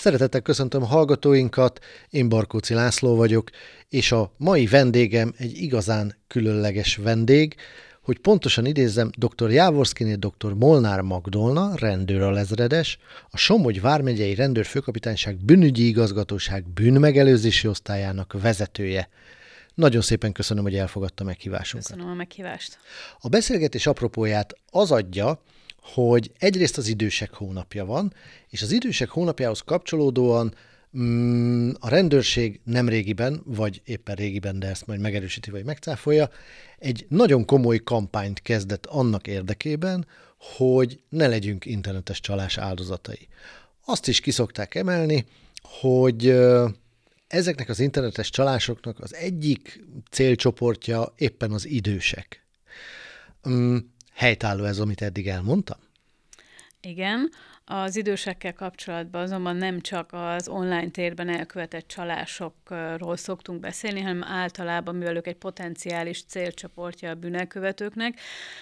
Szeretettel köszöntöm hallgatóinkat, én Barkóci László vagyok, és a mai vendégem egy igazán különleges vendég, hogy pontosan idézzem, dr. Jávorszkinél dr. Molnár Magdolna, rendőralezredes, a Somogy Vármegyei Rendőrfőkapitányság bűnügyi igazgatóság bűnmegelőzési osztályának vezetője. Nagyon szépen köszönöm, hogy elfogadta meghívásunkat. Köszönöm a meghívást. A beszélgetés apropóját az adja, hogy egyrészt az idősek hónapja van, és az idősek hónapjához kapcsolódóan mm, a rendőrség nem régiben, vagy éppen régiben, de ezt majd megerősíti, vagy megcáfolja, egy nagyon komoly kampányt kezdett annak érdekében, hogy ne legyünk internetes csalás áldozatai. Azt is kiszokták emelni, hogy ezeknek az internetes csalásoknak az egyik célcsoportja éppen az idősek. Helytálló ez, amit eddig elmondtam? Igen. Az idősekkel kapcsolatban azonban nem csak az online térben elkövetett csalásokról szoktunk beszélni, hanem általában, mivel ők egy potenciális célcsoportja a bűnelkövetőknek,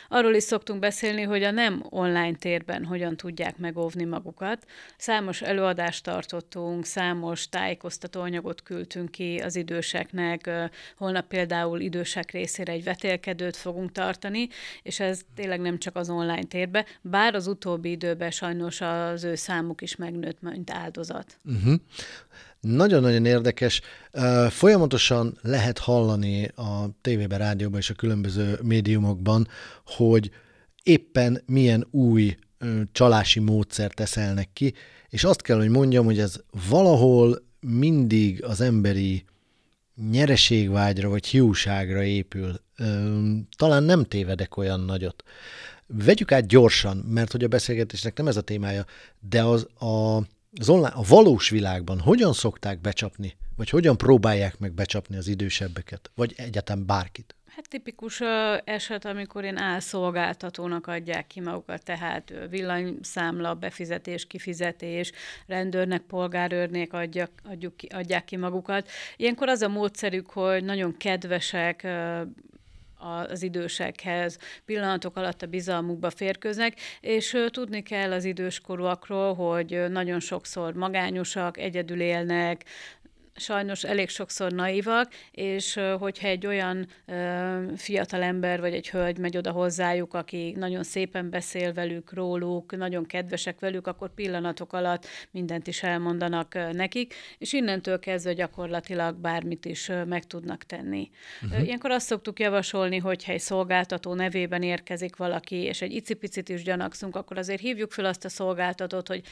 arról is szoktunk beszélni, hogy a nem online térben hogyan tudják megóvni magukat. Számos előadást tartottunk, számos tájékoztató anyagot küldtünk ki az időseknek, holnap például idősek részére egy vetélkedőt fogunk tartani, és ez tényleg nem csak az online térben, bár az utóbbi időben sajnos a az ő számuk is megnőtt, mint áldozat. Uh-huh. Nagyon-nagyon érdekes. Folyamatosan lehet hallani a tévében, rádióban és a különböző médiumokban, hogy éppen milyen új csalási módszert teszelnek ki, és azt kell, hogy mondjam, hogy ez valahol mindig az emberi nyereségvágyra vagy hiúságra épül. Talán nem tévedek olyan nagyot. Vegyük át gyorsan, mert hogy a beszélgetésnek nem ez a témája, de az a, az online, a valós világban hogyan szokták becsapni, vagy hogyan próbálják meg becsapni az idősebbeket, vagy egyáltalán bárkit? Hát tipikus eset, amikor én álszolgáltatónak adják ki magukat, tehát villanyszámla, befizetés, kifizetés, rendőrnek, polgárőrnék adjak, adjuk ki, adják ki magukat. Ilyenkor az a módszerük, hogy nagyon kedvesek, az idősekhez, pillanatok alatt a bizalmukba férköznek, és tudni kell az időskorúakról, hogy nagyon sokszor magányosak, egyedül élnek, sajnos elég sokszor naivak, és hogyha egy olyan fiatalember vagy egy hölgy megy oda hozzájuk, aki nagyon szépen beszél velük, róluk, nagyon kedvesek velük, akkor pillanatok alatt mindent is elmondanak nekik, és innentől kezdve gyakorlatilag bármit is meg tudnak tenni. Uh-huh. Ilyenkor azt szoktuk javasolni, hogy egy szolgáltató nevében érkezik valaki, és egy icipicit is gyanakszunk, akkor azért hívjuk fel azt a szolgáltatót, hogy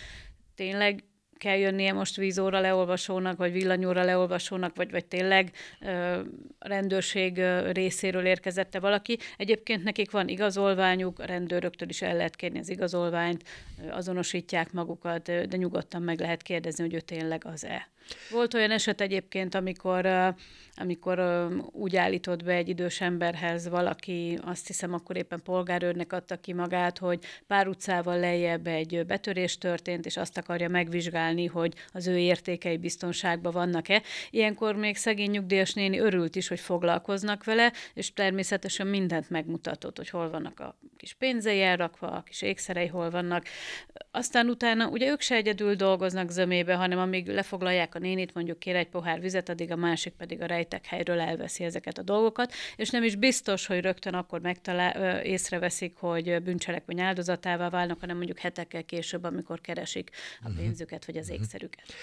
tényleg kell jönnie most vízóra leolvasónak, vagy villanyóra leolvasónak, vagy, vagy tényleg ö, rendőrség részéről érkezette valaki. Egyébként nekik van igazolványuk, a rendőröktől is el lehet kérni az igazolványt, azonosítják magukat, de nyugodtan meg lehet kérdezni, hogy ő tényleg az-e. Volt olyan eset egyébként, amikor, amikor úgy állított be egy idős emberhez valaki, azt hiszem akkor éppen polgárőrnek adta ki magát, hogy pár utcával lejjebb egy betörés történt, és azt akarja megvizsgálni, hogy az ő értékei biztonságban vannak-e. Ilyenkor még szegény nyugdíjas néni örült is, hogy foglalkoznak vele, és természetesen mindent megmutatott, hogy hol vannak a kis pénzei elrakva, a kis ékszerei hol vannak. Aztán utána, ugye ők se egyedül dolgoznak zömébe, hanem amíg lefoglalják a nénit, mondjuk kér egy pohár vizet, addig a másik pedig a rejtek helyről elveszi ezeket a dolgokat, és nem is biztos, hogy rögtön akkor megtalál, észreveszik, hogy bűncselekmény áldozatává válnak, hanem mondjuk hetekkel később, amikor keresik a mhm. pénzüket vagy az mhm. ékszerüket.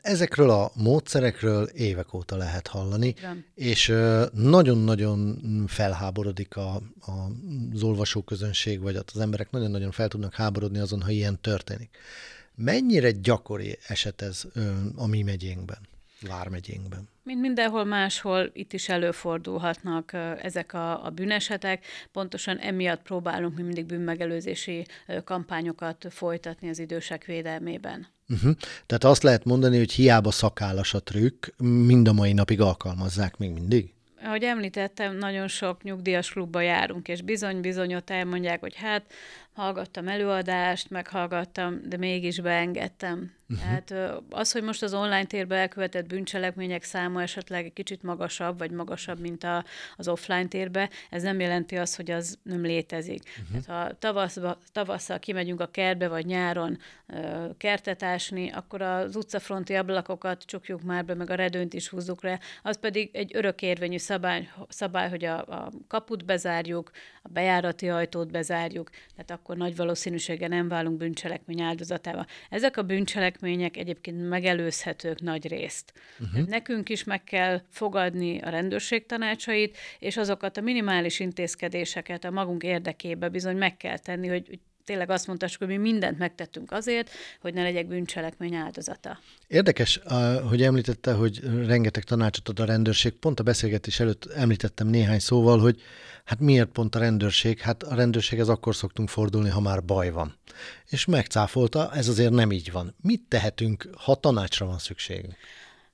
Ezekről a módszerekről évek óta lehet hallani, Igen. és nagyon-nagyon felháborodik a, a, az olvasóközönség, vagy az emberek nagyon-nagyon fel tudnak háborodni azon, ha ilyen történik. Mennyire gyakori eset ez a mi megyénkben, Vármegyénkben? Mint mindenhol máshol, itt is előfordulhatnak ezek a, a bűnesetek. Pontosan emiatt próbálunk mi mindig bűnmegelőzési kampányokat folytatni az idősek védelmében. Uh-huh. Tehát azt lehet mondani, hogy hiába szakállas a trükk, mind a mai napig alkalmazzák még mindig? ahogy említettem, nagyon sok nyugdíjas klubba járunk, és bizony-bizony ott elmondják, hogy hát hallgattam előadást, meghallgattam, de mégis beengedtem. Uh-huh. Tehát az, hogy most az online térben elkövetett bűncselekmények száma esetleg egy kicsit magasabb, vagy magasabb, mint a, az offline térbe, ez nem jelenti azt, hogy az nem létezik. Uh-huh. Tehát ha tavaszba, tavasszal kimegyünk a kertbe, vagy nyáron uh, kertet ásni, akkor az utcafronti ablakokat csukjuk már be, meg a redőnt is húzzuk le, az pedig egy örökérvényű szabály, szabály hogy a, a kaput bezárjuk, a bejárati ajtót bezárjuk, tehát akkor nagy valószínűséggel nem válunk bűncselekmény áldozatával. Ezek a bűncselekmények egyébként megelőzhetők nagy részt. Uh-huh. Nekünk is meg kell fogadni a rendőrség tanácsait, és azokat a minimális intézkedéseket a magunk érdekébe bizony meg kell tenni, hogy tényleg azt mondtassuk, hogy mi mindent megtettünk azért, hogy ne legyek bűncselekmény áldozata. Érdekes, hogy említette, hogy rengeteg tanácsot ad a rendőrség. Pont a beszélgetés előtt említettem néhány szóval, hogy hát miért pont a rendőrség? Hát a rendőrséghez akkor szoktunk fordulni, ha már baj van. És megcáfolta, ez azért nem így van. Mit tehetünk, ha tanácsra van szükségünk?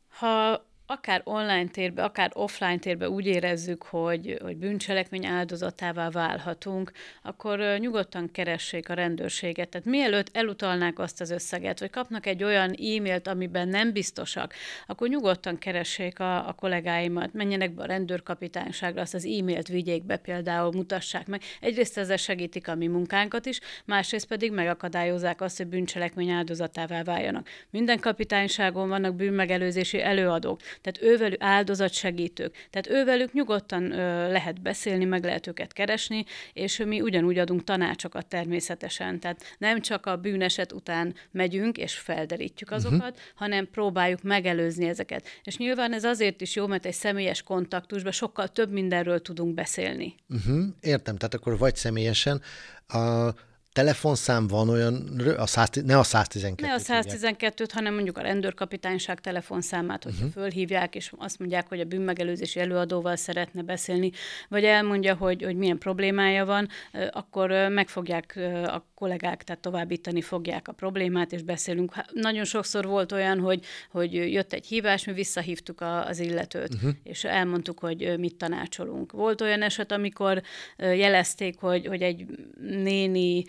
Ha akár online térbe, akár offline térbe úgy érezzük, hogy, hogy bűncselekmény áldozatává válhatunk, akkor nyugodtan keressék a rendőrséget. Tehát mielőtt elutalnák azt az összeget, vagy kapnak egy olyan e-mailt, amiben nem biztosak, akkor nyugodtan keressék a, a kollégáimat, menjenek be a rendőrkapitányságra, azt az e-mailt vigyék be például, mutassák meg. Egyrészt ezzel segítik a mi munkánkat is, másrészt pedig megakadályozzák azt, hogy bűncselekmény áldozatává váljanak. Minden kapitányságon vannak bűnmegelőzési előadók tehát ővelük áldozatsegítők. Tehát ővelük nyugodtan ö, lehet beszélni, meg lehet őket keresni, és mi ugyanúgy adunk tanácsokat természetesen. Tehát nem csak a bűneset után megyünk és felderítjük mhm. azokat, uh-huh. hanem próbáljuk megelőzni ezeket. És nyilván ez azért is jó, mert egy személyes kontaktusban sokkal több mindenről tudunk beszélni. Uh-huh. Értem, tehát akkor vagy személyesen, a telefonszám van olyan, a 100, ne a 112 Ne a 112-t, hanem mondjuk a rendőrkapitányság telefonszámát, hogyha uh-huh. fölhívják, és azt mondják, hogy a bűnmegelőzési előadóval szeretne beszélni, vagy elmondja, hogy, hogy milyen problémája van, akkor megfogják a kollégák, tehát továbbítani fogják a problémát, és beszélünk. Nagyon sokszor volt olyan, hogy, hogy jött egy hívás, mi visszahívtuk a, az illetőt, uh-huh. és elmondtuk, hogy mit tanácsolunk. Volt olyan eset, amikor jelezték, hogy, hogy egy néni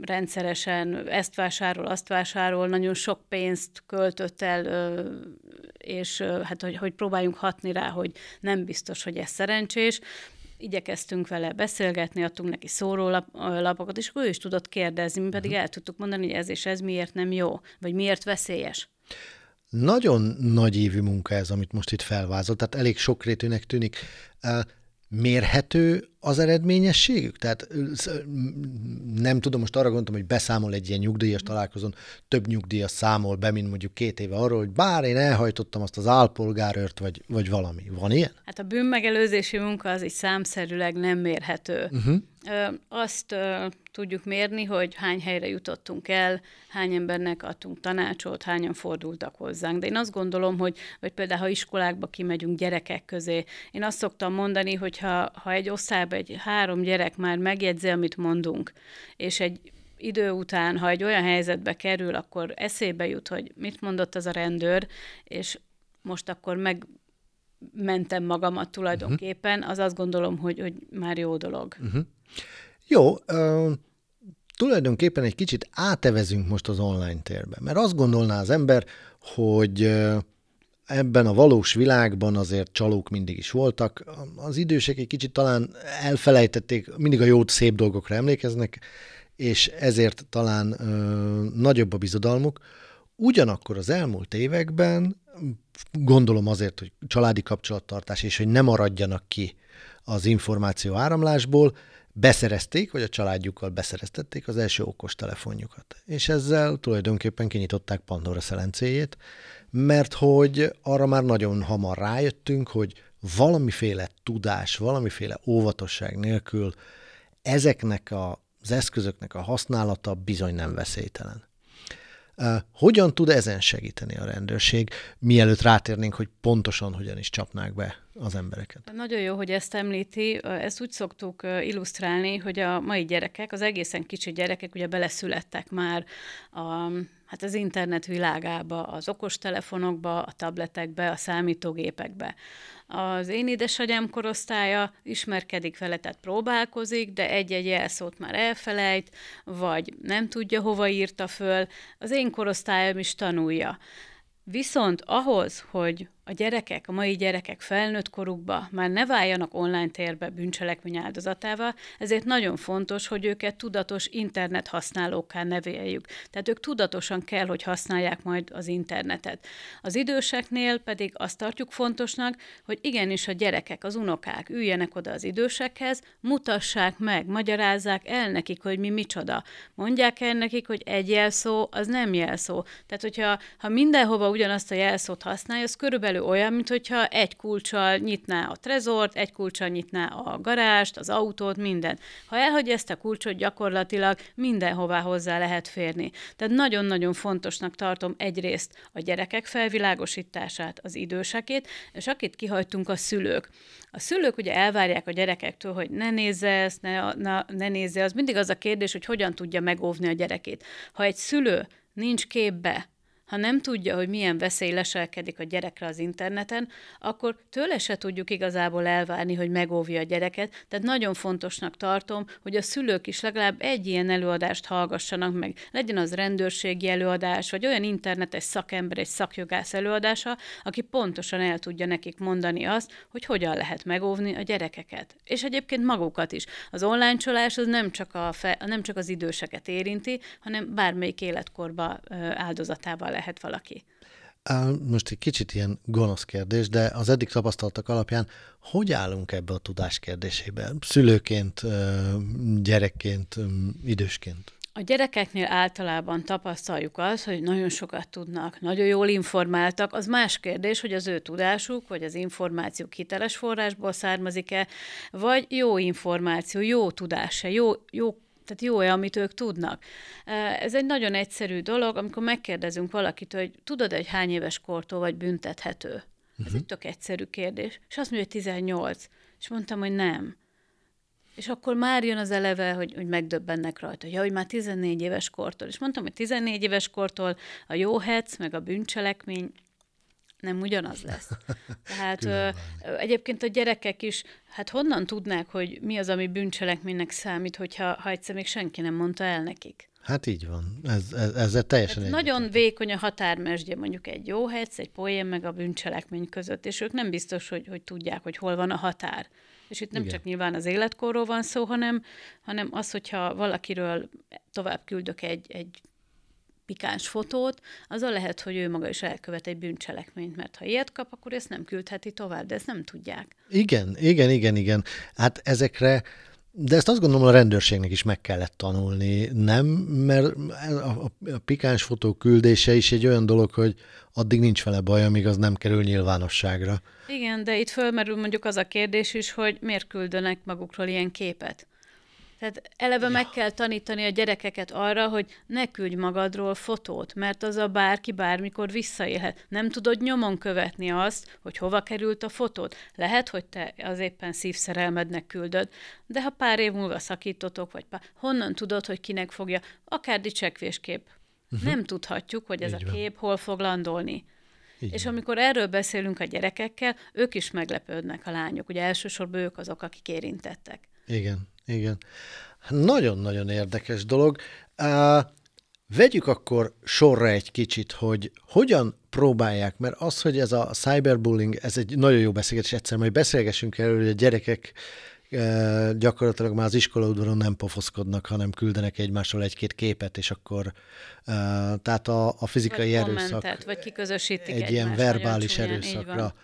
rendszeresen ezt vásárol, azt vásárol, nagyon sok pénzt költött el, és hát, hogy, hogy próbáljunk hatni rá, hogy nem biztos, hogy ez szerencsés. Igyekeztünk vele beszélgetni, adtunk neki szórólapokat, és ő is tudott kérdezni, mi pedig uh-huh. el tudtuk mondani, hogy ez és ez miért nem jó, vagy miért veszélyes. Nagyon nagy évű munka ez, amit most itt felvázolt, tehát elég sokrétűnek tűnik mérhető az eredményességük? Tehát nem tudom, most arra gondoltam, hogy beszámol egy ilyen nyugdíjas találkozón, több nyugdíjas számol be, mint mondjuk két éve arról, hogy bár én elhajtottam azt az álpolgárőrt, vagy, vagy valami. Van ilyen? Hát a bűnmegelőzési munka az így számszerűleg nem mérhető. Uh-huh. Azt tudjuk mérni, hogy hány helyre jutottunk el, hány embernek adtunk tanácsot, hányan fordultak hozzánk. De én azt gondolom, hogy vagy például, ha iskolákba kimegyünk gyerekek közé, én azt szoktam mondani, hogy ha, ha egy osztályban egy három gyerek már megjegyzi, amit mondunk, és egy idő után, ha egy olyan helyzetbe kerül, akkor eszébe jut, hogy mit mondott az a rendőr, és most akkor meg mentem magamat tulajdonképpen, az azt gondolom, hogy, hogy már jó dolog. Uh-huh. Jó, uh, tulajdonképpen egy kicsit átevezünk most az online térbe, mert azt gondolná az ember, hogy uh, ebben a valós világban azért csalók mindig is voltak. Az idősek egy kicsit talán elfelejtették, mindig a jó, szép dolgokra emlékeznek, és ezért talán ö, nagyobb a bizodalmuk. Ugyanakkor az elmúlt években, gondolom azért, hogy családi kapcsolattartás, és hogy ne maradjanak ki az információ áramlásból, beszerezték, vagy a családjukkal beszereztették az első okos telefonjukat. És ezzel tulajdonképpen kinyitották Pandora szelencéjét, mert hogy arra már nagyon hamar rájöttünk, hogy valamiféle tudás, valamiféle óvatosság nélkül ezeknek a, az eszközöknek a használata bizony nem veszélytelen. Hogyan tud ezen segíteni a rendőrség, mielőtt rátérnénk, hogy pontosan hogyan is csapnák be az embereket. Nagyon jó, hogy ezt említi. Ezt úgy szoktuk illusztrálni, hogy a mai gyerekek, az egészen kicsi gyerekek ugye beleszülettek már a, hát az internet világába, az okostelefonokba, a tabletekbe, a számítógépekbe. Az én édesanyám korosztálya ismerkedik vele, tehát próbálkozik, de egy-egy jelszót már elfelejt, vagy nem tudja, hova írta föl. Az én korosztályom is tanulja. Viszont ahhoz, hogy a gyerekek, a mai gyerekek felnőtt korukba már ne váljanak online térbe bűncselekmény áldozatával, ezért nagyon fontos, hogy őket tudatos internet használókká neveljük. Tehát ők tudatosan kell, hogy használják majd az internetet. Az időseknél pedig azt tartjuk fontosnak, hogy igenis a gyerekek, az unokák üljenek oda az idősekhez, mutassák meg, magyarázzák el nekik, hogy mi micsoda. Mondják el nekik, hogy egy jelszó az nem jelszó. Tehát, hogyha ha mindenhova ugyanazt a jelszót használja, az körülbelül olyan, mintha egy kulcsal nyitná a trezort, egy kulcsal nyitná a garást, az autót, minden. Ha elhagyja ezt a kulcsot, gyakorlatilag mindenhová hozzá lehet férni. Tehát nagyon-nagyon fontosnak tartom egyrészt a gyerekek felvilágosítását, az idősekét, és akit kihagytunk a szülők. A szülők ugye elvárják a gyerekektől, hogy ne nézze ezt, ne, na, ne nézze, az mindig az a kérdés, hogy hogyan tudja megóvni a gyerekét. Ha egy szülő nincs képbe, ha nem tudja, hogy milyen veszély leselkedik a gyerekre az interneten, akkor tőle se tudjuk igazából elvárni, hogy megóvja a gyereket. Tehát nagyon fontosnak tartom, hogy a szülők is legalább egy ilyen előadást hallgassanak meg. Legyen az rendőrségi előadás, vagy olyan internetes szakember, egy szakjogász előadása, aki pontosan el tudja nekik mondani azt, hogy hogyan lehet megóvni a gyerekeket. És egyébként magukat is. Az online csalás az nem csak, a fe, nem csak az időseket érinti, hanem bármelyik életkorba áldozatával lehet valaki? Most egy kicsit ilyen gonosz kérdés, de az eddig tapasztaltak alapján hogy állunk ebbe a tudás kérdésébe? Szülőként, gyerekként, idősként? A gyerekeknél általában tapasztaljuk azt, hogy nagyon sokat tudnak, nagyon jól informáltak. Az más kérdés, hogy az ő tudásuk, vagy az információk hiteles forrásból származik-e, vagy jó információ, jó tudása, jó, jó tehát jó-e, amit ők tudnak. Ez egy nagyon egyszerű dolog, amikor megkérdezünk valakit, hogy tudod, hogy hány éves kortól vagy büntethető. Ez uh-huh. egy tök egyszerű kérdés. És azt mondja, hogy 18. És mondtam, hogy nem. És akkor már jön az eleve, hogy, hogy megdöbbennek rajta, ja, hogy már 14 éves kortól. És mondtam, hogy 14 éves kortól a jó hec, meg a bűncselekmény nem ugyanaz lesz. Tehát ö, egyébként a gyerekek is, hát honnan tudnák, hogy mi az, ami bűncselekménynek számít, hogyha ha egyszer még senki nem mondta el nekik? Hát így van. Ez, ez, ezzel teljesen hát Nagyon vékony a határmesdje mondjuk egy jó hec, egy poén meg a bűncselekmény között, és ők nem biztos, hogy, hogy tudják, hogy hol van a határ. És itt nem Igen. csak nyilván az életkorról van szó, hanem, hanem az, hogyha valakiről tovább küldök egy, egy pikáns fotót, azzal lehet, hogy ő maga is elkövet egy bűncselekményt, mert ha ilyet kap, akkor ezt nem küldheti tovább, de ezt nem tudják. Igen, igen, igen, igen. Hát ezekre de ezt azt gondolom, a rendőrségnek is meg kellett tanulni, nem? Mert a, a, a pikáns fotó küldése is egy olyan dolog, hogy addig nincs vele baj, amíg az nem kerül nyilvánosságra. Igen, de itt fölmerül mondjuk az a kérdés is, hogy miért küldenek magukról ilyen képet? Tehát eleve ja. meg kell tanítani a gyerekeket arra, hogy ne küldj magadról fotót, mert az a bárki bármikor visszaélhet. Nem tudod nyomon követni azt, hogy hova került a fotót. Lehet, hogy te az éppen szívszerelmednek küldöd, de ha pár év múlva szakítotok, vagy pár, honnan tudod, hogy kinek fogja, akár dicsekvéskép. Uh-huh. Nem tudhatjuk, hogy ez Így a van. kép hol fog landolni. Igen. És amikor erről beszélünk a gyerekekkel, ők is meglepődnek a lányok. Ugye elsősorban ők azok, akik érintettek. Igen, igen. Nagyon-nagyon érdekes dolog. Uh, vegyük akkor sorra egy kicsit, hogy hogyan próbálják, mert az, hogy ez a cyberbullying, ez egy nagyon jó beszélgetés, egyszer majd beszélgessünk erről, hogy a gyerekek uh, gyakorlatilag már az iskolaudvaron nem pofoszkodnak, hanem küldenek egymásról egy-két képet, és akkor uh, tehát a, a fizikai vagy erőszak vagy kiközösítik egy ilyen verbális erőszakra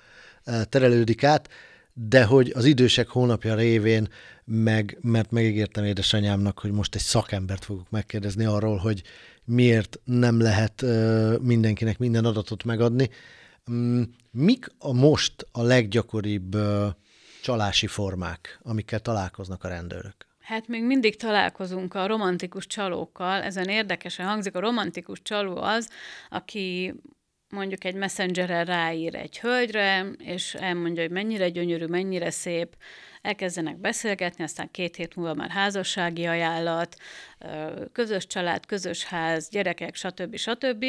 terelődik át de hogy az idősek hónapja révén, meg, mert megígértem édesanyámnak, hogy most egy szakembert fogok megkérdezni arról, hogy miért nem lehet mindenkinek minden adatot megadni. Um, mik a most a leggyakoribb csalási formák, amikkel találkoznak a rendőrök? Hát még mindig találkozunk a romantikus csalókkal. Ezen érdekesen hangzik, a romantikus csaló az, aki mondjuk egy messengeren ráír egy hölgyre, és elmondja, hogy mennyire gyönyörű, mennyire szép, elkezdenek beszélgetni, aztán két hét múlva már házassági ajánlat, közös család, közös ház, gyerekek, stb. stb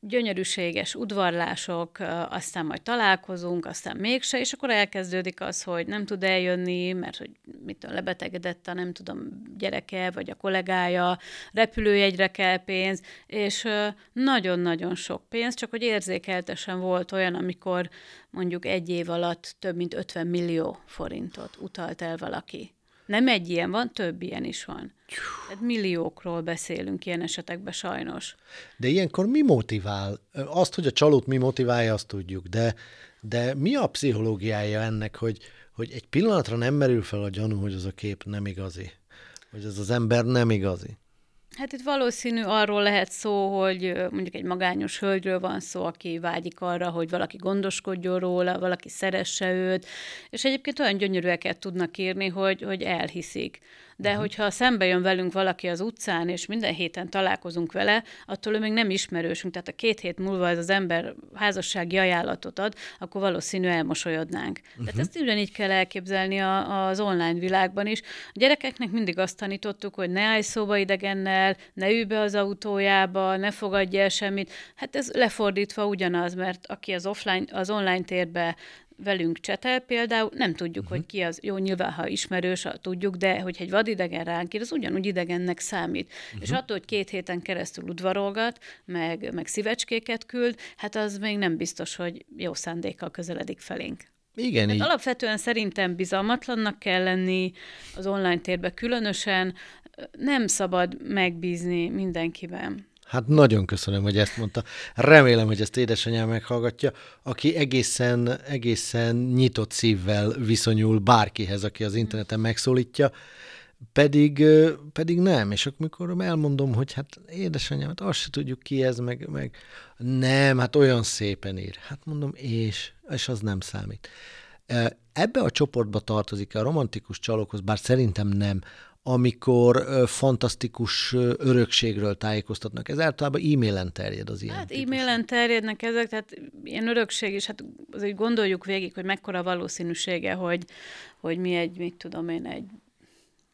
gyönyörűséges udvarlások, aztán majd találkozunk, aztán mégse, és akkor elkezdődik az, hogy nem tud eljönni, mert hogy mit lebetegedett a nem tudom gyereke, vagy a kollégája, repülőjegyre kell pénz, és nagyon-nagyon sok pénz, csak hogy érzékeltesen volt olyan, amikor mondjuk egy év alatt több mint 50 millió forintot utalt el valaki. Nem egy ilyen van, több ilyen is van. Tehát milliókról beszélünk ilyen esetekben sajnos. De ilyenkor mi motivál? Azt, hogy a csalót mi motiválja, azt tudjuk, de, de mi a pszichológiája ennek, hogy, hogy egy pillanatra nem merül fel a gyanú, hogy az a kép nem igazi? Hogy ez az ember nem igazi? Hát itt valószínű arról lehet szó, hogy mondjuk egy magányos hölgyről van szó, aki vágyik arra, hogy valaki gondoskodjon róla, valaki szeresse őt, és egyébként olyan gyönyörűeket tudnak írni, hogy, hogy elhiszik de uh-huh. hogyha szembe jön velünk valaki az utcán, és minden héten találkozunk vele, attól ő még nem ismerősünk, tehát a két hét múlva ez az ember házassági ajánlatot ad, akkor valószínű elmosolyodnánk. Uh-huh. Tehát ezt ugyanígy kell elképzelni a, az online világban is. A gyerekeknek mindig azt tanítottuk, hogy ne állj szóba idegennel, ne ülj be az autójába, ne fogadj el semmit. Hát ez lefordítva ugyanaz, mert aki az offline, az online térbe velünk csetel például, nem tudjuk, uh-huh. hogy ki az, jó, nyilván, ha ismerős, ha tudjuk, de hogy egy vadidegen ránk ír, az ugyanúgy idegennek számít. Uh-huh. És attól, hogy két héten keresztül udvarolgat, meg, meg szívecskéket küld, hát az még nem biztos, hogy jó szándékkal közeledik felénk. Igen, hát így. Alapvetően szerintem bizalmatlannak kell lenni az online térbe különösen, nem szabad megbízni mindenkiben. Hát nagyon köszönöm, hogy ezt mondta. Remélem, hogy ezt édesanyám meghallgatja, aki egészen, egészen nyitott szívvel viszonyul bárkihez, aki az interneten megszólítja, pedig, pedig nem. És akkor elmondom, hogy hát édesanyám, hát azt se tudjuk ki ez, meg, meg nem, hát olyan szépen ír. Hát mondom, és, és az nem számít. Ebbe a csoportba tartozik a romantikus csalókhoz, bár szerintem nem, amikor fantasztikus örökségről tájékoztatnak. Ez általában e-mailen terjed az ilyen. Hát e-mailen terjednek ezek, tehát ilyen örökség is, hát azért gondoljuk végig, hogy mekkora valószínűsége, hogy, hogy mi egy, mit tudom én, egy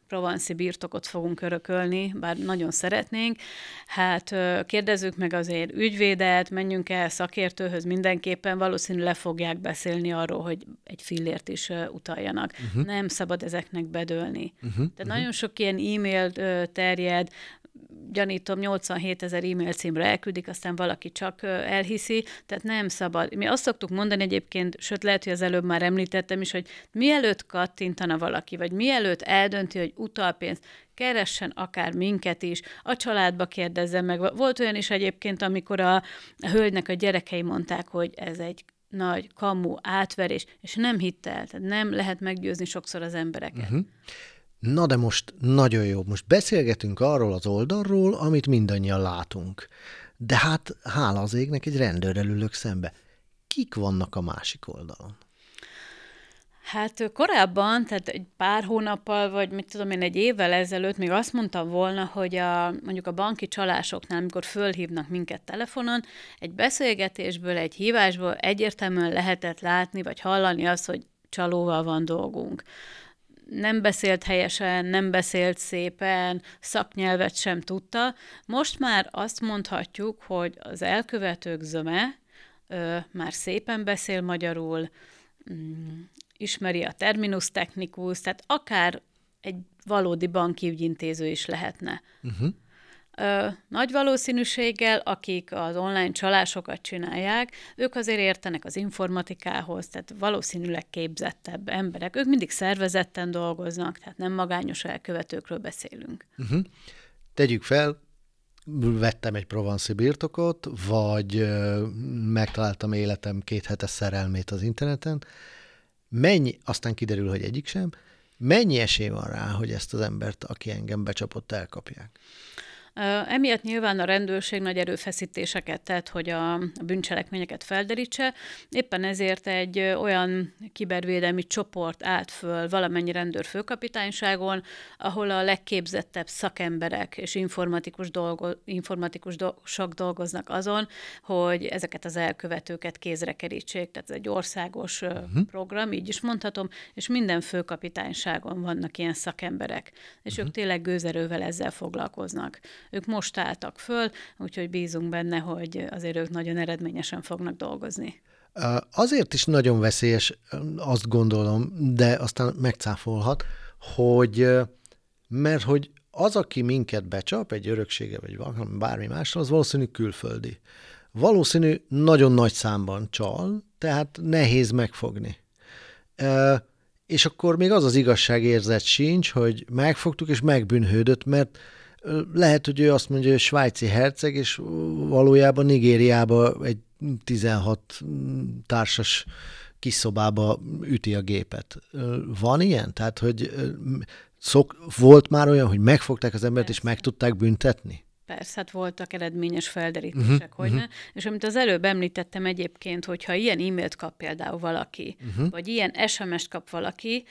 provanszi birtokot fogunk örökölni, bár nagyon szeretnénk. Hát kérdezzük meg azért ügyvédet, menjünk el szakértőhöz mindenképpen, valószínű le fogják beszélni arról, hogy egy fillért is utaljanak. Uh-huh. Nem szabad ezeknek bedőlni. Uh-huh. Tehát uh-huh. nagyon sok ilyen e-mail terjed, gyanítom 87 ezer e-mail címre elküldik, aztán valaki csak elhiszi, tehát nem szabad. Mi azt szoktuk mondani egyébként, sőt lehet, hogy az előbb már említettem is, hogy mielőtt kattintana valaki, vagy mielőtt eldönti, hogy utal pénzt, keressen akár minket is, a családba kérdezzen meg. Volt olyan is egyébként, amikor a, hölgynek a gyerekei mondták, hogy ez egy nagy kamu átverés, és nem hitte el, tehát nem lehet meggyőzni sokszor az embereket. Uh-huh. Na de most nagyon jó, most beszélgetünk arról az oldalról, amit mindannyian látunk. De hát hála az égnek egy rendőrrel ülök szembe. Kik vannak a másik oldalon? Hát korábban, tehát egy pár hónappal, vagy mit tudom én, egy évvel ezelőtt még azt mondtam volna, hogy a, mondjuk a banki csalásoknál, amikor fölhívnak minket telefonon, egy beszélgetésből, egy hívásból egyértelműen lehetett látni, vagy hallani azt, hogy csalóval van dolgunk nem beszélt helyesen, nem beszélt szépen, szaknyelvet sem tudta. Most már azt mondhatjuk, hogy az elkövetők zöme ö, már szépen beszél magyarul, mm, ismeri a terminus technikus, tehát akár egy valódi banki ügyintéző is lehetne. Uh-huh ö, nagy valószínűséggel, akik az online csalásokat csinálják, ők azért értenek az informatikához, tehát valószínűleg képzettebb emberek. Ők mindig szervezetten dolgoznak, tehát nem magányos elkövetőkről beszélünk. Uh-huh. Tegyük fel, vettem egy provanszi birtokot, vagy ö, megtaláltam életem két hetes szerelmét az interneten, mennyi, aztán kiderül, hogy egyik sem, mennyi esély van rá, hogy ezt az embert, aki engem becsapott, elkapják? Emiatt nyilván a rendőrség nagy erőfeszítéseket tett, hogy a bűncselekményeket felderítse. Éppen ezért egy olyan kibervédelmi csoport állt föl valamennyi rendőr főkapitányságon, ahol a legképzettebb szakemberek és informatikus, dolgo, informatikus sok dolgoznak azon, hogy ezeket az elkövetőket kézre kerítsék. Tehát ez egy országos uh-huh. program, így is mondhatom, és minden főkapitányságon vannak ilyen szakemberek, és uh-huh. ők tényleg gőzerővel ezzel foglalkoznak. Ők most álltak föl, úgyhogy bízunk benne, hogy azért ők nagyon eredményesen fognak dolgozni. Azért is nagyon veszélyes, azt gondolom, de aztán megcáfolhat, hogy mert hogy az, aki minket becsap, egy öröksége vagy bármi másra, az valószínű külföldi. Valószínű nagyon nagy számban csal, tehát nehéz megfogni. E, és akkor még az az igazságérzet sincs, hogy megfogtuk és megbűnhődött, mert lehet, hogy ő azt mondja, hogy svájci herceg, és valójában Nigériába egy 16 társas kis szobába üti a gépet. Van ilyen? Tehát, hogy szok, volt már olyan, hogy megfogták az embert, Persze. és meg tudták büntetni? Persze, hát voltak eredményes felderítések, uh-huh, hogy uh-huh. ne. És amit az előbb említettem egyébként, hogyha ilyen e-mailt kap például valaki, uh-huh. vagy ilyen SMS-t kap valaki,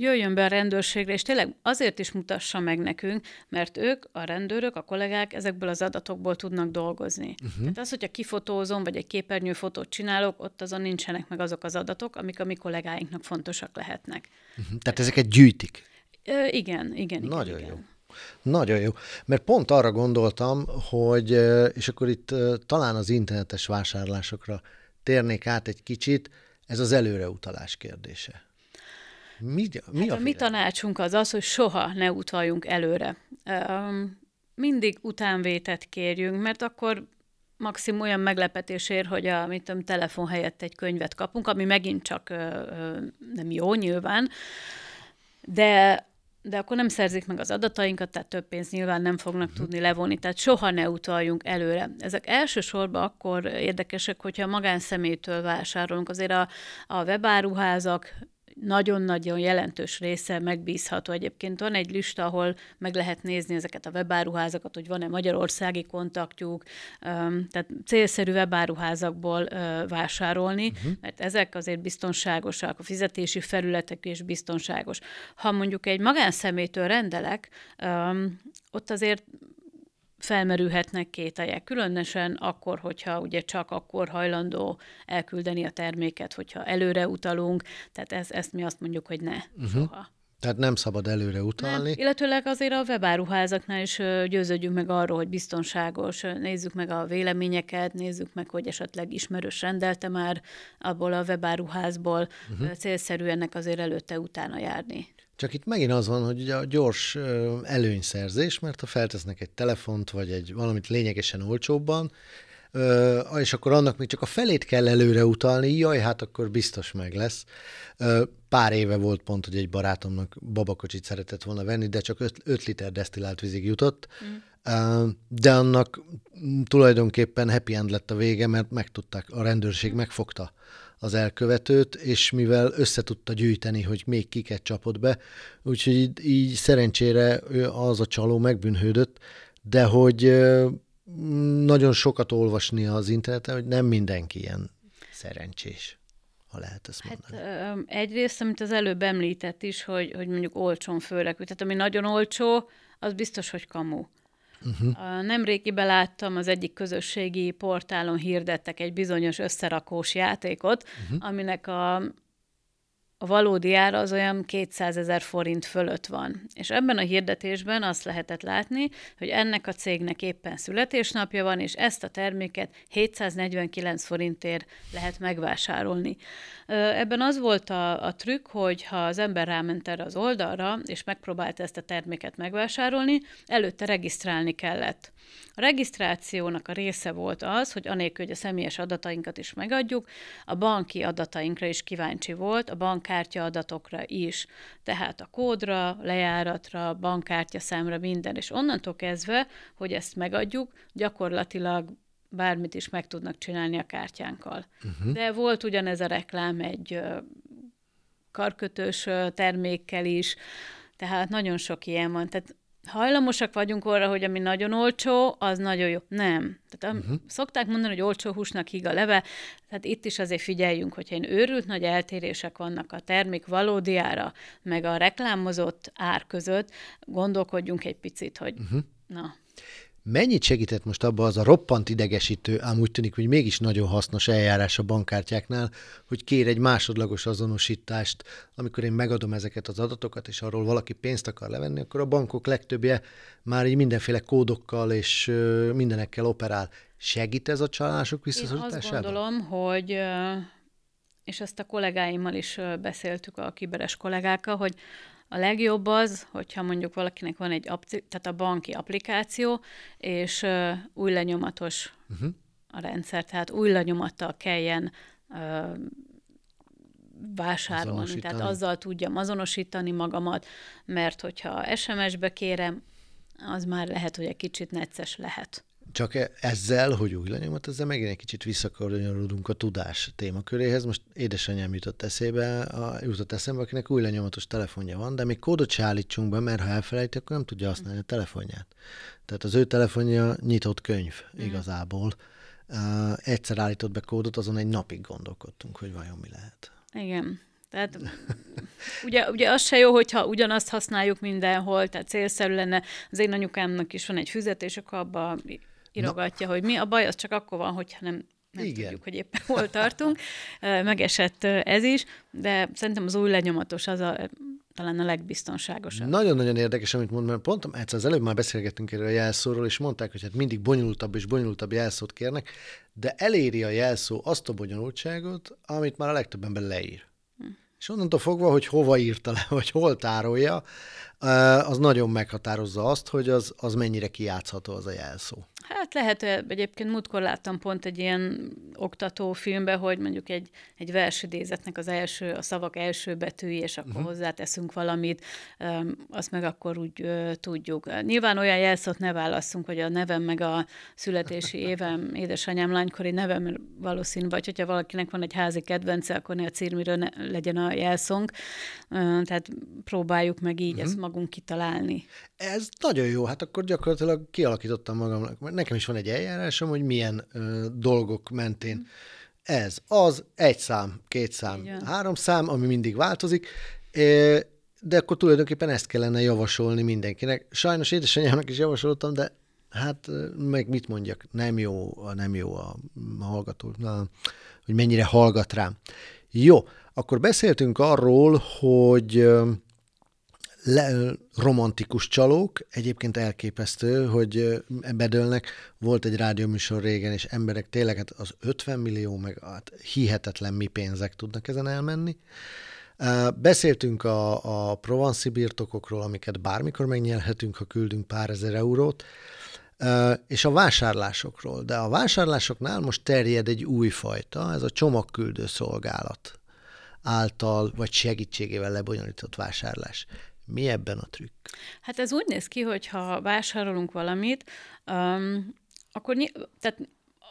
jöjjön be a rendőrségre, és tényleg azért is mutassa meg nekünk, mert ők, a rendőrök, a kollégák ezekből az adatokból tudnak dolgozni. Uh-huh. Tehát az, hogyha kifotózom, vagy egy képernyőfotót csinálok, ott azon nincsenek meg azok az adatok, amik a mi kollégáinknak fontosak lehetnek. Uh-huh. Tehát ezeket gyűjtik? Ö, igen, igen. Nagyon igen. jó. Nagyon jó. Mert pont arra gondoltam, hogy, és akkor itt talán az internetes vásárlásokra térnék át egy kicsit, ez az előreutalás kérdése. Mi, mi hát a, a mi tanácsunk az az, hogy soha ne utaljunk előre. Mindig utánvétet kérjünk, mert akkor maximum olyan meglepetés ér, hogy a mit tudom, telefon helyett egy könyvet kapunk, ami megint csak ö, ö, nem jó nyilván, de de akkor nem szerzik meg az adatainkat, tehát több pénzt nyilván nem fognak uh-huh. tudni levonni, tehát soha ne utaljunk előre. Ezek elsősorban akkor érdekesek, hogyha magánszemélytől vásárolunk. Azért a, a webáruházak nagyon-nagyon jelentős része megbízható. Egyébként van egy lista, ahol meg lehet nézni ezeket a webáruházakat, hogy van-e magyarországi kontaktjuk, tehát célszerű webáruházakból vásárolni, uh-huh. mert ezek azért biztonságosak, a fizetési felületek is biztonságos. Ha mondjuk egy magánszemétől rendelek, ott azért felmerülhetnek kételjek, különösen akkor, hogyha ugye csak akkor hajlandó elküldeni a terméket, hogyha előre utalunk, tehát ez, ezt mi azt mondjuk, hogy ne, uh-huh. soha. Tehát nem szabad előre utalni. Nem, illetőleg azért a webáruházaknál is győződjünk meg arról, hogy biztonságos, nézzük meg a véleményeket, nézzük meg, hogy esetleg ismerős rendelte már abból a webáruházból, uh-huh. célszerű ennek azért előtte-utána járni. Csak itt megint az van, hogy ugye a gyors előnyszerzés, mert ha feltesznek egy telefont, vagy egy valamit lényegesen olcsóbban, és akkor annak még csak a felét kell előre utalni, jaj, hát akkor biztos meg lesz. Pár éve volt pont, hogy egy barátomnak babakocsit szeretett volna venni, de csak 5 liter desztillált vízig jutott, mm. de annak tulajdonképpen happy end lett a vége, mert megtudták, a rendőrség megfogta az elkövetőt, és mivel össze tudta gyűjteni, hogy még kiket csapott be, úgyhogy így, így szerencsére az a csaló megbűnhődött, de hogy nagyon sokat olvasni az interneten, hogy nem mindenki ilyen szerencsés ha lehet ezt hát, mondani. Hát, egyrészt, amit az előbb említett is, hogy, hogy mondjuk olcsón főleg, tehát ami nagyon olcsó, az biztos, hogy kamu. Uh-huh. Nemrégiben láttam az egyik közösségi portálon hirdettek egy bizonyos összerakós játékot, uh-huh. aminek a a valódi ára az olyan 200 ezer forint fölött van. És ebben a hirdetésben azt lehetett látni, hogy ennek a cégnek éppen születésnapja van, és ezt a terméket 749 forintért lehet megvásárolni. Ebben az volt a, a trükk, hogy ha az ember ráment erre az oldalra, és megpróbálta ezt a terméket megvásárolni, előtte regisztrálni kellett. A regisztrációnak a része volt az, hogy anélkül, hogy a személyes adatainkat is megadjuk, a banki adatainkra is kíváncsi volt, a bankkártya adatokra is, tehát a kódra, lejáratra, bankkártya számra, minden, és onnantól kezdve, hogy ezt megadjuk, gyakorlatilag bármit is meg tudnak csinálni a kártyánkkal. Uh-huh. De volt ugyanez a reklám egy karkötős termékkel is, tehát nagyon sok ilyen van. Tehát hajlamosak vagyunk arra, hogy ami nagyon olcsó, az nagyon jó. Nem. Tehát uh-huh. szokták mondani, hogy olcsó húsnak híg a leve, tehát itt is azért figyeljünk, hogyha én őrült nagy eltérések vannak a termék valódi ára, meg a reklámozott ár között, gondolkodjunk egy picit, hogy uh-huh. na, Mennyit segített most abba az a roppant idegesítő, ám úgy tűnik, hogy mégis nagyon hasznos eljárás a bankkártyáknál, hogy kér egy másodlagos azonosítást, amikor én megadom ezeket az adatokat, és arról valaki pénzt akar levenni, akkor a bankok legtöbbje már így mindenféle kódokkal és mindenekkel operál. Segít ez a csalások visszaszorításában? Én azt gondolom, hogy és ezt a kollégáimmal is beszéltük, a kiberes kollégákkal, hogy a legjobb az, hogyha mondjuk valakinek van egy, tehát a banki applikáció, és uh, új lenyomatos uh-huh. a rendszer, tehát új lenyomattal kelljen uh, vásárolni, tehát azzal tudjam azonosítani magamat, mert hogyha SMS-be kérem, az már lehet, hogy egy kicsit necces lehet. Csak e- ezzel, hogy új lenyomat, ezzel megint egy kicsit visszakanyarodunk a tudás témaköréhez. Most édesanyám jutott eszébe, a, jutott eszembe, akinek új lenyomatos telefonja van, de még kódot se állítsunk be, mert ha elfelejti, akkor nem tudja használni a telefonját. Tehát az ő telefonja nyitott könyv mm. igazából. Uh, egyszer állított be kódot, azon egy napig gondolkodtunk, hogy vajon mi lehet. Igen. Tehát ugye, ugye az se jó, hogyha ugyanazt használjuk mindenhol, tehát célszerű lenne. Az én anyukámnak is van egy füzetés, akkor abban írogatja, Na. hogy mi a baj, az csak akkor van, hogyha nem nem Igen. tudjuk, hogy éppen hol tartunk. Megesett ez is, de szerintem az új lenyomatos az a, talán a legbiztonságosabb. Nagyon-nagyon érdekes, amit mond, mert pont egyszer az előbb már beszélgettünk erről a jelszóról, és mondták, hogy hát mindig bonyolultabb és bonyolultabb jelszót kérnek, de eléri a jelszó azt a bonyolultságot, amit már a legtöbb ember leír. Hm. És onnantól fogva, hogy hova írta le, vagy hol tárolja, az nagyon meghatározza azt, hogy az, az mennyire kijátszható az a jelszó. Hát lehet, egyébként múltkor láttam pont egy ilyen oktató filmbe, hogy mondjuk egy, egy versidézetnek az első, a szavak első betűi, és akkor uh-huh. hozzáteszünk valamit, azt meg akkor úgy tudjuk. Nyilván olyan jelszót ne válasszunk, hogy a nevem meg a születési évem, édesanyám lánykori nevem, valószínű, vagy hogyha valakinek van egy házi kedvence, akkor ne a círmiről ne, legyen a jelszónk. Tehát próbáljuk meg így uh-huh. ezt magunk kitalálni. Ez nagyon jó, hát akkor gyakorlatilag kialakítottam magamnak. Nekem is van egy eljárásom, hogy milyen ö, dolgok mentén mm. ez, az, egy szám, két szám, Igen. három szám, ami mindig változik, de akkor tulajdonképpen ezt kellene javasolni mindenkinek. Sajnos édesanyámnak is javasoltam, de hát meg mit mondjak, nem jó, nem jó a hallgató, na, hogy mennyire hallgat rám. Jó, akkor beszéltünk arról, hogy le, romantikus csalók, egyébként elképesztő, hogy bedőlnek. Volt egy rádióműsor régen, és emberek tényleg hát az 50 millió, meg hát hihetetlen mi pénzek tudnak ezen elmenni. Beszéltünk a, a provanszi birtokokról, amiket bármikor megnyerhetünk, ha küldünk pár ezer eurót, és a vásárlásokról. De a vásárlásoknál most terjed egy új fajta, ez a csomagküldő szolgálat által vagy segítségével lebonyolított vásárlás. Mi ebben a trükk? Hát ez úgy néz ki, hogy ha vásárolunk valamit, um, akkor ny- tehát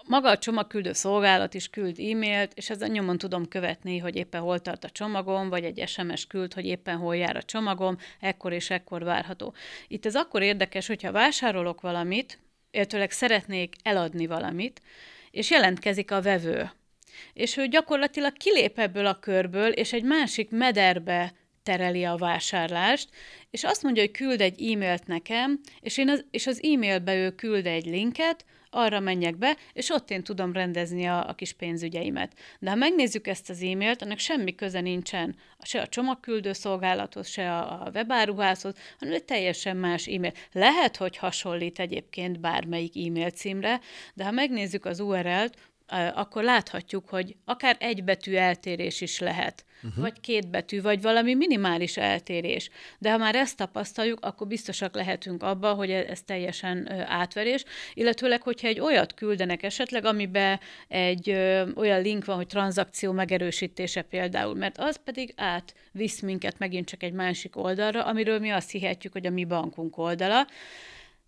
maga a csomagküldő szolgálat is küld e-mailt, és ezen nyomon tudom követni, hogy éppen hol tart a csomagom, vagy egy SMS küld, hogy éppen hol jár a csomagom, ekkor és ekkor várható. Itt ez akkor érdekes, hogyha vásárolok valamit, illetőleg szeretnék eladni valamit, és jelentkezik a vevő. És ő gyakorlatilag kilép ebből a körből, és egy másik mederbe tereli a vásárlást, és azt mondja, hogy küld egy e-mailt nekem, és, én az, és az e-mailbe ő küld egy linket, arra menjek be, és ott én tudom rendezni a, a kis pénzügyeimet. De ha megnézzük ezt az e-mailt, annak semmi köze nincsen se a csomagküldő szolgálathoz, se a, a webáruházhoz, hanem egy teljesen más e-mail. Lehet, hogy hasonlít egyébként bármelyik e-mail címre, de ha megnézzük az URL-t, akkor láthatjuk, hogy akár egy betű eltérés is lehet, uh-huh. vagy két betű, vagy valami minimális eltérés. De ha már ezt tapasztaljuk, akkor biztosak lehetünk abba, hogy e-, ez teljesen átverés, illetőleg, hogyha egy olyat küldenek esetleg, amiben egy ö, olyan link van, hogy tranzakció megerősítése például, mert az pedig átvisz minket megint csak egy másik oldalra, amiről mi azt hihetjük, hogy a mi bankunk oldala,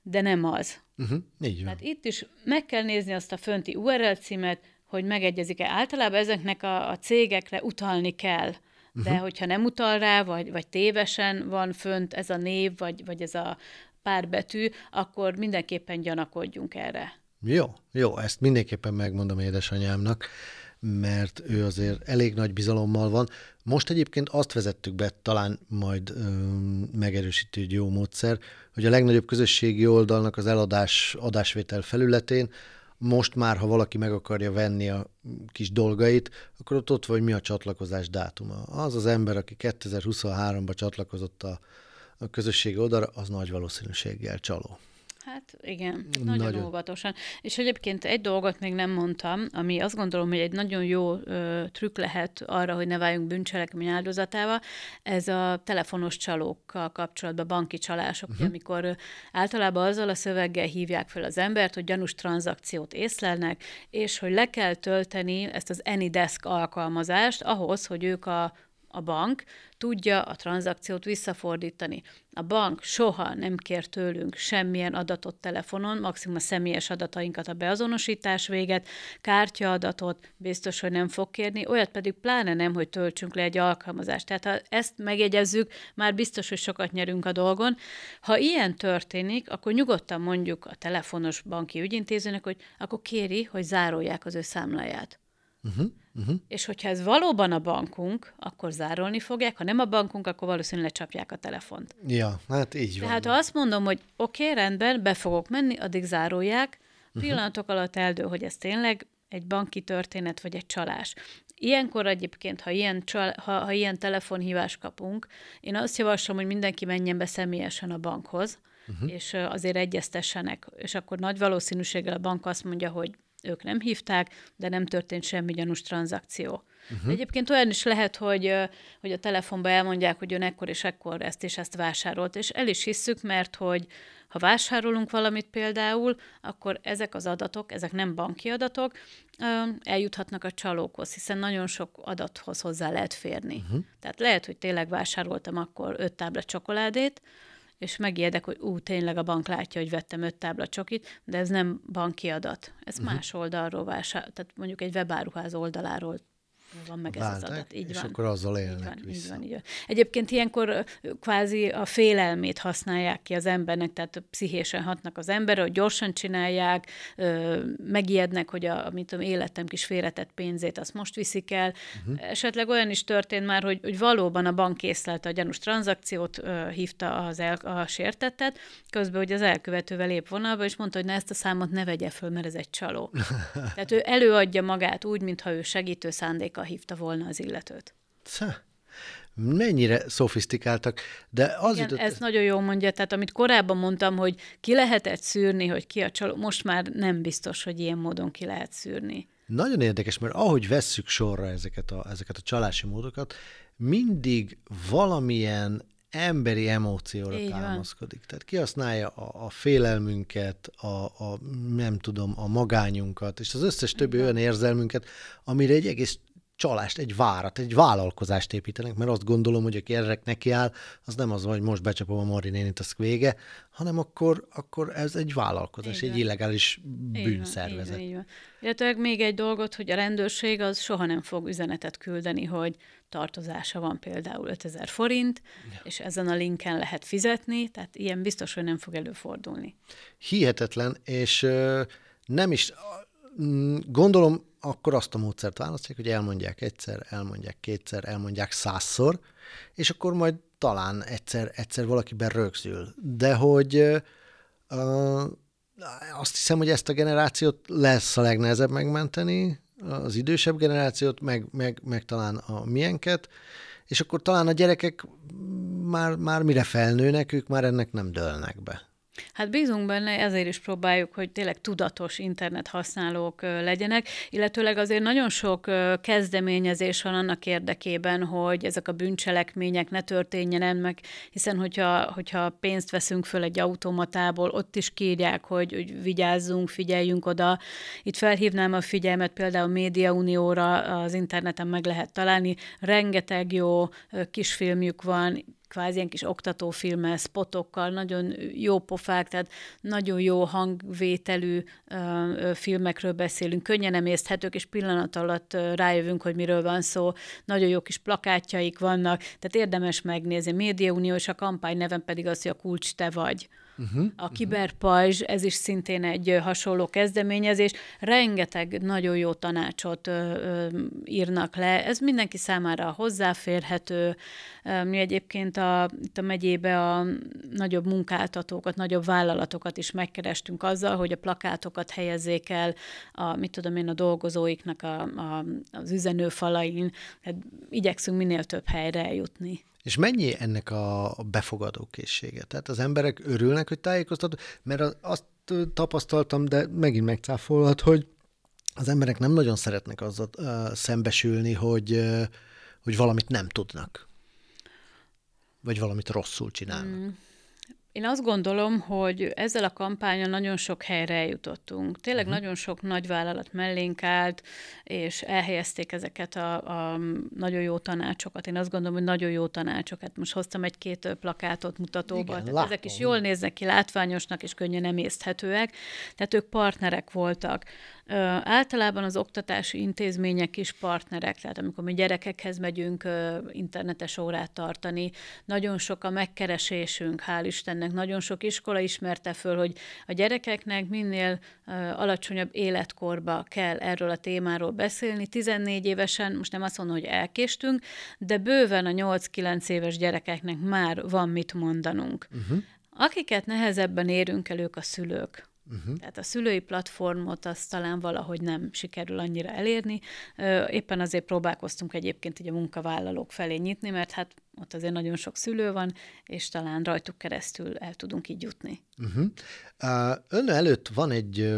de nem az. Uh-huh, így van. Tehát itt is meg kell nézni azt a fönti URL címet, hogy megegyezik-e. Általában ezeknek a, a cégekre utalni kell. De uh-huh. hogyha nem utal rá, vagy, vagy tévesen van fönt ez a név, vagy, vagy ez a pár betű, akkor mindenképpen gyanakodjunk erre. Jó, jó, ezt mindenképpen megmondom édesanyámnak, mert ő azért elég nagy bizalommal van. Most egyébként azt vezettük be, talán majd ö, megerősítő jó módszer, hogy a legnagyobb közösségi oldalnak az eladás, adásvétel felületén most már, ha valaki meg akarja venni a kis dolgait, akkor ott ott vagy mi a csatlakozás dátuma. Az az ember, aki 2023-ban csatlakozott a, a közösségi oldalra, az nagy valószínűséggel csaló. Hát igen, nagyon, nagyon óvatosan. És egyébként egy dolgot még nem mondtam, ami azt gondolom, hogy egy nagyon jó ö, trükk lehet arra, hogy ne váljunk bűncselekmény áldozatával, ez a telefonos csalókkal kapcsolatban, banki csalások, uh-huh. amikor általában azzal a szöveggel hívják fel az embert, hogy gyanús tranzakciót észlelnek, és hogy le kell tölteni ezt az AnyDesk alkalmazást ahhoz, hogy ők a a bank tudja a tranzakciót visszafordítani. A bank soha nem kér tőlünk semmilyen adatot telefonon, maximum a személyes adatainkat a beazonosítás véget, kártyaadatot biztos, hogy nem fog kérni, olyat pedig pláne nem, hogy töltsünk le egy alkalmazást. Tehát ha ezt megjegyezzük, már biztos, hogy sokat nyerünk a dolgon. Ha ilyen történik, akkor nyugodtan mondjuk a telefonos banki ügyintézőnek, hogy akkor kéri, hogy zárolják az ő számláját. Uh-huh. Uh-huh. És hogyha ez valóban a bankunk, akkor zárolni fogják, ha nem a bankunk, akkor valószínűleg lecsapják a telefont. Ja, hát így van. Tehát ha azt mondom, hogy oké, okay, rendben, be fogok menni, addig zárolják, uh-huh. pillanatok alatt eldől, hogy ez tényleg egy banki történet vagy egy csalás. Ilyenkor egyébként, ha ilyen, csal, ha, ha ilyen telefonhívást kapunk, én azt javaslom, hogy mindenki menjen be személyesen a bankhoz, uh-huh. és azért egyeztessenek, és akkor nagy valószínűséggel a bank azt mondja, hogy ők nem hívták, de nem történt semmi gyanús tranzakció. Uh-huh. Egyébként olyan is lehet, hogy, hogy a telefonban elmondják, hogy ön ekkor és ekkor ezt és ezt vásárolt, és el is hisszük, mert hogy ha vásárolunk valamit például, akkor ezek az adatok, ezek nem banki adatok, eljuthatnak a csalókhoz, hiszen nagyon sok adathoz hozzá lehet férni. Uh-huh. Tehát lehet, hogy tényleg vásároltam akkor öt tábla csokoládét, és megijedek, hogy ú, tényleg a bank látja, hogy vettem öt tábla csokit, de ez nem banki adat. Ez uh-huh. más oldalról vásár, tehát mondjuk egy webáruház oldaláról van meg ez az adat. Így és van. akkor azzal élnek így van, vissza. Így van, így van. Egyébként ilyenkor kvázi a félelmét használják ki az embernek, tehát pszichésen hatnak az emberre, hogy gyorsan csinálják, megijednek, hogy a, amit tudom, életem kis félretett pénzét, azt most viszik el. Uh-huh. Esetleg olyan is történt már, hogy, hogy valóban a bank észlelte a gyanús tranzakciót, hívta az el, a sértettet, közben hogy az elkövetővel lép vonalba, és mondta, hogy ne ezt a számot ne vegye föl, mert ez egy csaló. tehát ő előadja magát úgy, mintha ő segítő szándéka Amerika hívta volna az illetőt. Szá. Mennyire szofisztikáltak, de az Igen, jutott... ez nagyon jó mondja, tehát amit korábban mondtam, hogy ki lehetett szűrni, hogy ki a csaló, most már nem biztos, hogy ilyen módon ki lehet szűrni. Nagyon érdekes, mert ahogy vesszük sorra ezeket a, ezeket a csalási módokat, mindig valamilyen emberi emócióra Így támaszkodik. Van. Tehát kihasználja a, a félelmünket, a, a, nem tudom, a magányunkat, és az összes többi olyan érzelmünket, amire egy egész csalást, egy várat, egy vállalkozást építenek, mert azt gondolom, hogy aki erre nekiáll, az nem az, hogy most becsapom a Mari nénit, az vége, hanem akkor, akkor ez egy vállalkozás, egy illegális bűnszervezet. Így van, Illetve még egy dolgot, hogy a rendőrség az soha nem fog üzenetet küldeni, hogy tartozása van például 5000 forint, ja. és ezen a linken lehet fizetni, tehát ilyen biztos, hogy nem fog előfordulni. Hihetetlen, és nem is, gondolom, akkor azt a módszert választják, hogy elmondják egyszer, elmondják kétszer, elmondják százszor, és akkor majd talán egyszer, egyszer valakiben rögzül. De hogy uh, azt hiszem, hogy ezt a generációt lesz a legnehezebb megmenteni, az idősebb generációt, meg, meg, meg talán a miénket, és akkor talán a gyerekek már, már mire felnőnek, ők már ennek nem dőlnek be. Hát bízunk benne, ezért is próbáljuk, hogy tényleg tudatos internet használók legyenek, illetőleg azért nagyon sok kezdeményezés van annak érdekében, hogy ezek a bűncselekmények ne történjenek meg, hiszen hogyha, hogyha pénzt veszünk föl egy automatából, ott is kírják, hogy, hogy vigyázzunk, figyeljünk oda. Itt felhívnám a figyelmet például Média Unióra, az interneten meg lehet találni, rengeteg jó kisfilmjük van, kvázi ilyen kis oktatófilmmel, spotokkal, nagyon jó pofák, tehát nagyon jó hangvételű ö, filmekről beszélünk, könnyen emészthetők, és pillanat alatt rájövünk, hogy miről van szó. Nagyon jó kis plakátjaik vannak, tehát érdemes megnézni. Média Unió a kampány neven pedig az, hogy a kulcs te vagy. Uh-huh, a kiberpajzs, ez is szintén egy hasonló kezdeményezés. Rengeteg nagyon jó tanácsot ö, ö, írnak le. Ez mindenki számára hozzáférhető. Mi egyébként a, itt a megyébe a nagyobb munkáltatókat, nagyobb vállalatokat is megkerestünk azzal, hogy a plakátokat helyezzék el a, mit tudom én, a dolgozóiknak a, a, az üzenőfalain. Hát igyekszünk minél több helyre eljutni. És mennyi ennek a befogadó? Tehát az emberek örülnek, hogy tájékoztató, mert azt tapasztaltam, de megint megcáfolhat, hogy az emberek nem nagyon szeretnek azzal szembesülni, hogy, hogy valamit nem tudnak. Vagy valamit rosszul csinálnak. Mm. Én azt gondolom, hogy ezzel a kampányon nagyon sok helyre eljutottunk. Tényleg uh-huh. nagyon sok nagyvállalat mellénk állt, és elhelyezték ezeket a, a nagyon jó tanácsokat. Én azt gondolom, hogy nagyon jó tanácsokat. Most hoztam egy-két plakátot mutatóba. Igen, Tehát ezek is jól néznek ki, látványosnak és könnyen emészthetőek. Tehát ők partnerek voltak. Általában az oktatási intézmények is partnerek, tehát amikor mi gyerekekhez megyünk internetes órát tartani, nagyon sok a megkeresésünk, hál' Istennek, nagyon sok iskola ismerte föl, hogy a gyerekeknek minél alacsonyabb életkorba kell erről a témáról beszélni. 14 évesen, most nem azt mondom, hogy elkéstünk, de bőven a 8-9 éves gyerekeknek már van mit mondanunk. Uh-huh. Akiket nehezebben érünk el, ők a szülők Uh-huh. Tehát a szülői platformot azt talán valahogy nem sikerül annyira elérni. Éppen azért próbálkoztunk egyébként így a munkavállalók felé nyitni, mert hát ott azért nagyon sok szülő van, és talán rajtuk keresztül el tudunk így jutni. Uh-huh. Ön előtt van egy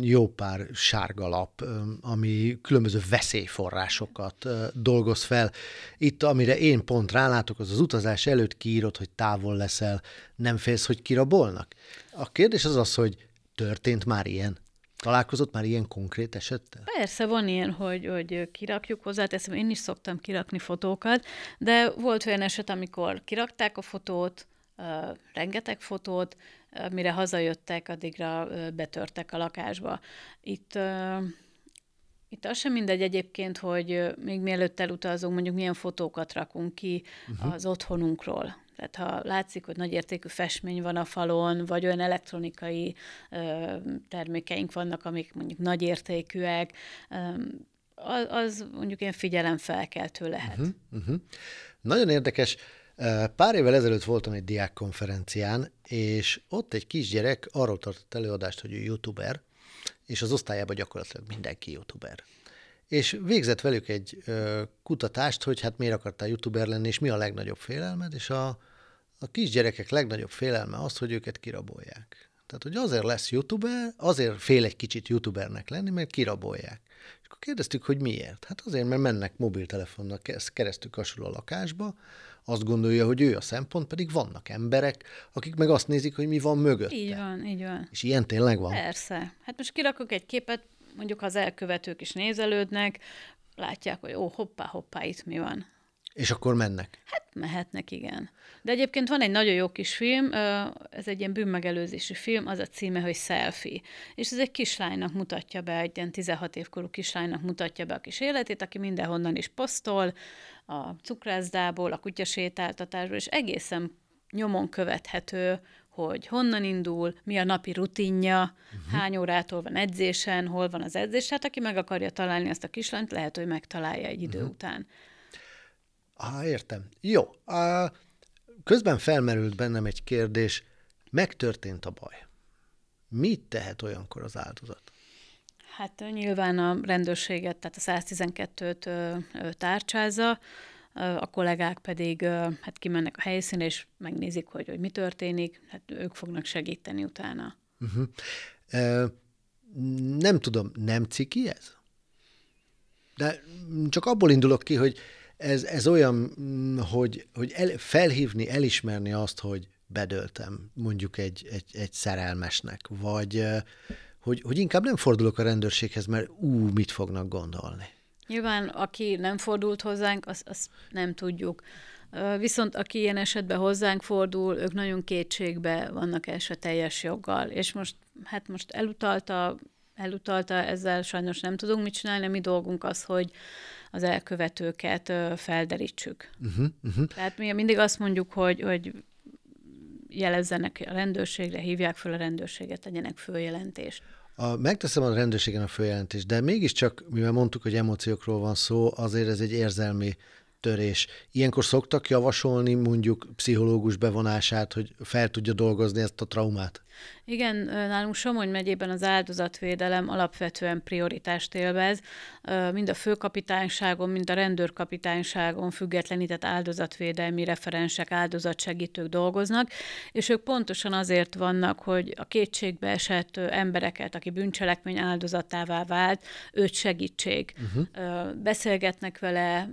jó pár sárga lap, ami különböző veszélyforrásokat dolgoz fel. Itt, amire én pont rálátok, az az utazás előtt kiírod, hogy távol leszel, nem félsz, hogy kirabolnak? A kérdés az az, hogy Történt már ilyen? Találkozott már ilyen konkrét esettel? Persze, van ilyen, hogy, hogy kirakjuk hozzá, teszem, én is szoktam kirakni fotókat, de volt olyan eset, amikor kirakták a fotót, rengeteg fotót, uh, mire hazajöttek, addigra betörtek a lakásba. Itt itt az sem mindegy egyébként, hogy még mielőtt elutazunk, mondjuk milyen fotókat rakunk ki uh-huh. az otthonunkról. Tehát ha látszik, hogy nagyértékű festmény van a falon, vagy olyan elektronikai ö, termékeink vannak, amik mondjuk nagyértékűek, ö, az, az mondjuk ilyen figyelemfelkeltő lehet. Uh-huh, uh-huh. Nagyon érdekes. Pár évvel ezelőtt voltam egy diákkonferencián, és ott egy kisgyerek arról tartott előadást, hogy ő youtuber, és az osztályában gyakorlatilag mindenki youtuber. És végzett velük egy ö, kutatást, hogy hát miért akartál youtuber lenni, és mi a legnagyobb félelmed, és a, a kisgyerekek legnagyobb félelme az, hogy őket kirabolják. Tehát, hogy azért lesz youtuber, azért fél egy kicsit youtubernek lenni, mert kirabolják. És akkor kérdeztük, hogy miért. Hát azért, mert mennek mobiltelefonnal keresztül kasul a lakásba, azt gondolja, hogy ő a szempont, pedig vannak emberek, akik meg azt nézik, hogy mi van mögötte. Így van, így van. És ilyen tényleg van? Persze. Hát most kirakok egy képet, mondjuk az elkövetők is nézelődnek, látják, hogy ó, hoppá, hoppá, itt mi van. És akkor mennek? Hát mehetnek, igen. De egyébként van egy nagyon jó kis film, ez egy ilyen bűnmegelőzési film, az a címe, hogy Selfie. És ez egy kislánynak mutatja be, egy ilyen 16 évkorú kislánynak mutatja be a kis életét, aki mindenhonnan is posztol, a cukrászdából, a kutyasétáltatásból, és egészen nyomon követhető, hogy honnan indul, mi a napi rutinja, uh-huh. hány órától van edzésen, hol van az edzés. Hát aki meg akarja találni azt a kislányt, lehet, hogy megtalálja egy idő uh-huh. után. Á, értem. Jó. Á, közben felmerült bennem egy kérdés. Megtörtént a baj. Mit tehet olyankor az áldozat? Hát nyilván a rendőrséget, tehát a 112-t tárcsázza, a kollégák pedig hát kimennek a helyszínre, és megnézik, hogy, hogy mi történik, hát ők fognak segíteni utána. Uh-huh. E, nem tudom, nem ciki ez? De csak abból indulok ki, hogy ez, ez olyan, mm, hogy, hogy el, felhívni, elismerni azt, hogy bedöltem mondjuk egy, egy, egy szerelmesnek, vagy hogy, hogy inkább nem fordulok a rendőrséghez, mert ú, mit fognak gondolni. Nyilván, aki nem fordult hozzánk, azt, azt nem tudjuk. Viszont aki ilyen esetben hozzánk fordul, ők nagyon kétségbe vannak a teljes joggal. És most, hát most elutalta, elutalta, ezzel sajnos nem tudunk mit csinálni, mi dolgunk az, hogy az elkövetőket felderítsük. Uh-huh, uh-huh. Tehát mi mindig azt mondjuk, hogy, hogy jelezzenek a rendőrségre, hívják föl a rendőrséget, legyenek följelentést. A, megteszem a rendőrségen a följelentést, de mégiscsak, mivel mondtuk, hogy emóciókról van szó, azért ez egy érzelmi törés. Ilyenkor szoktak javasolni mondjuk pszichológus bevonását, hogy fel tudja dolgozni ezt a traumát? Igen, nálunk Somogy megyében az áldozatvédelem alapvetően prioritást élvez. Mind a főkapitányságon, mind a rendőrkapitányságon függetlenített áldozatvédelmi referensek, áldozatsegítők dolgoznak, és ők pontosan azért vannak, hogy a kétségbe esett embereket, aki bűncselekmény áldozatává vált, őt segítség. Uh-huh. Beszélgetnek vele,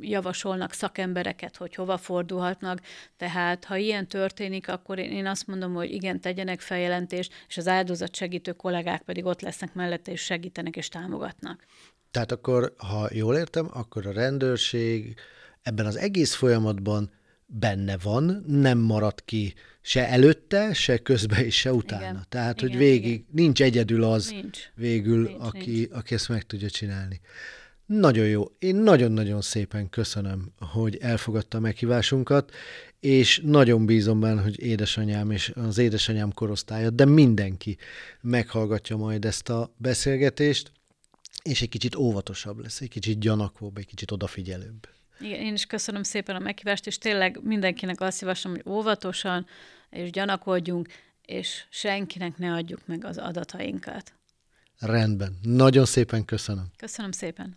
javasolnak szakembereket, hogy hova fordulhatnak, tehát ha ilyen történik, akkor én azt mondom, hogy igen, tegyenek feljelentést, és az áldozatsegítő kollégák pedig ott lesznek mellette, és segítenek és támogatnak. Tehát akkor, ha jól értem, akkor a rendőrség ebben az egész folyamatban benne van, nem marad ki se előtte, se közben és se utána. Igen. Tehát, igen, hogy végig igen. nincs egyedül az nincs. végül, nincs, aki, nincs. aki ezt meg tudja csinálni. Nagyon jó. Én nagyon-nagyon szépen köszönöm, hogy elfogadta a meghívásunkat, és nagyon bízom benne, hogy édesanyám és az édesanyám korosztálya, de mindenki meghallgatja majd ezt a beszélgetést, és egy kicsit óvatosabb lesz, egy kicsit gyanakvóbb, egy kicsit odafigyelőbb. Igen, én is köszönöm szépen a meghívást, és tényleg mindenkinek azt javaslom, hogy óvatosan és gyanakodjunk, és senkinek ne adjuk meg az adatainkat. Rendben. Nagyon szépen köszönöm. Köszönöm szépen.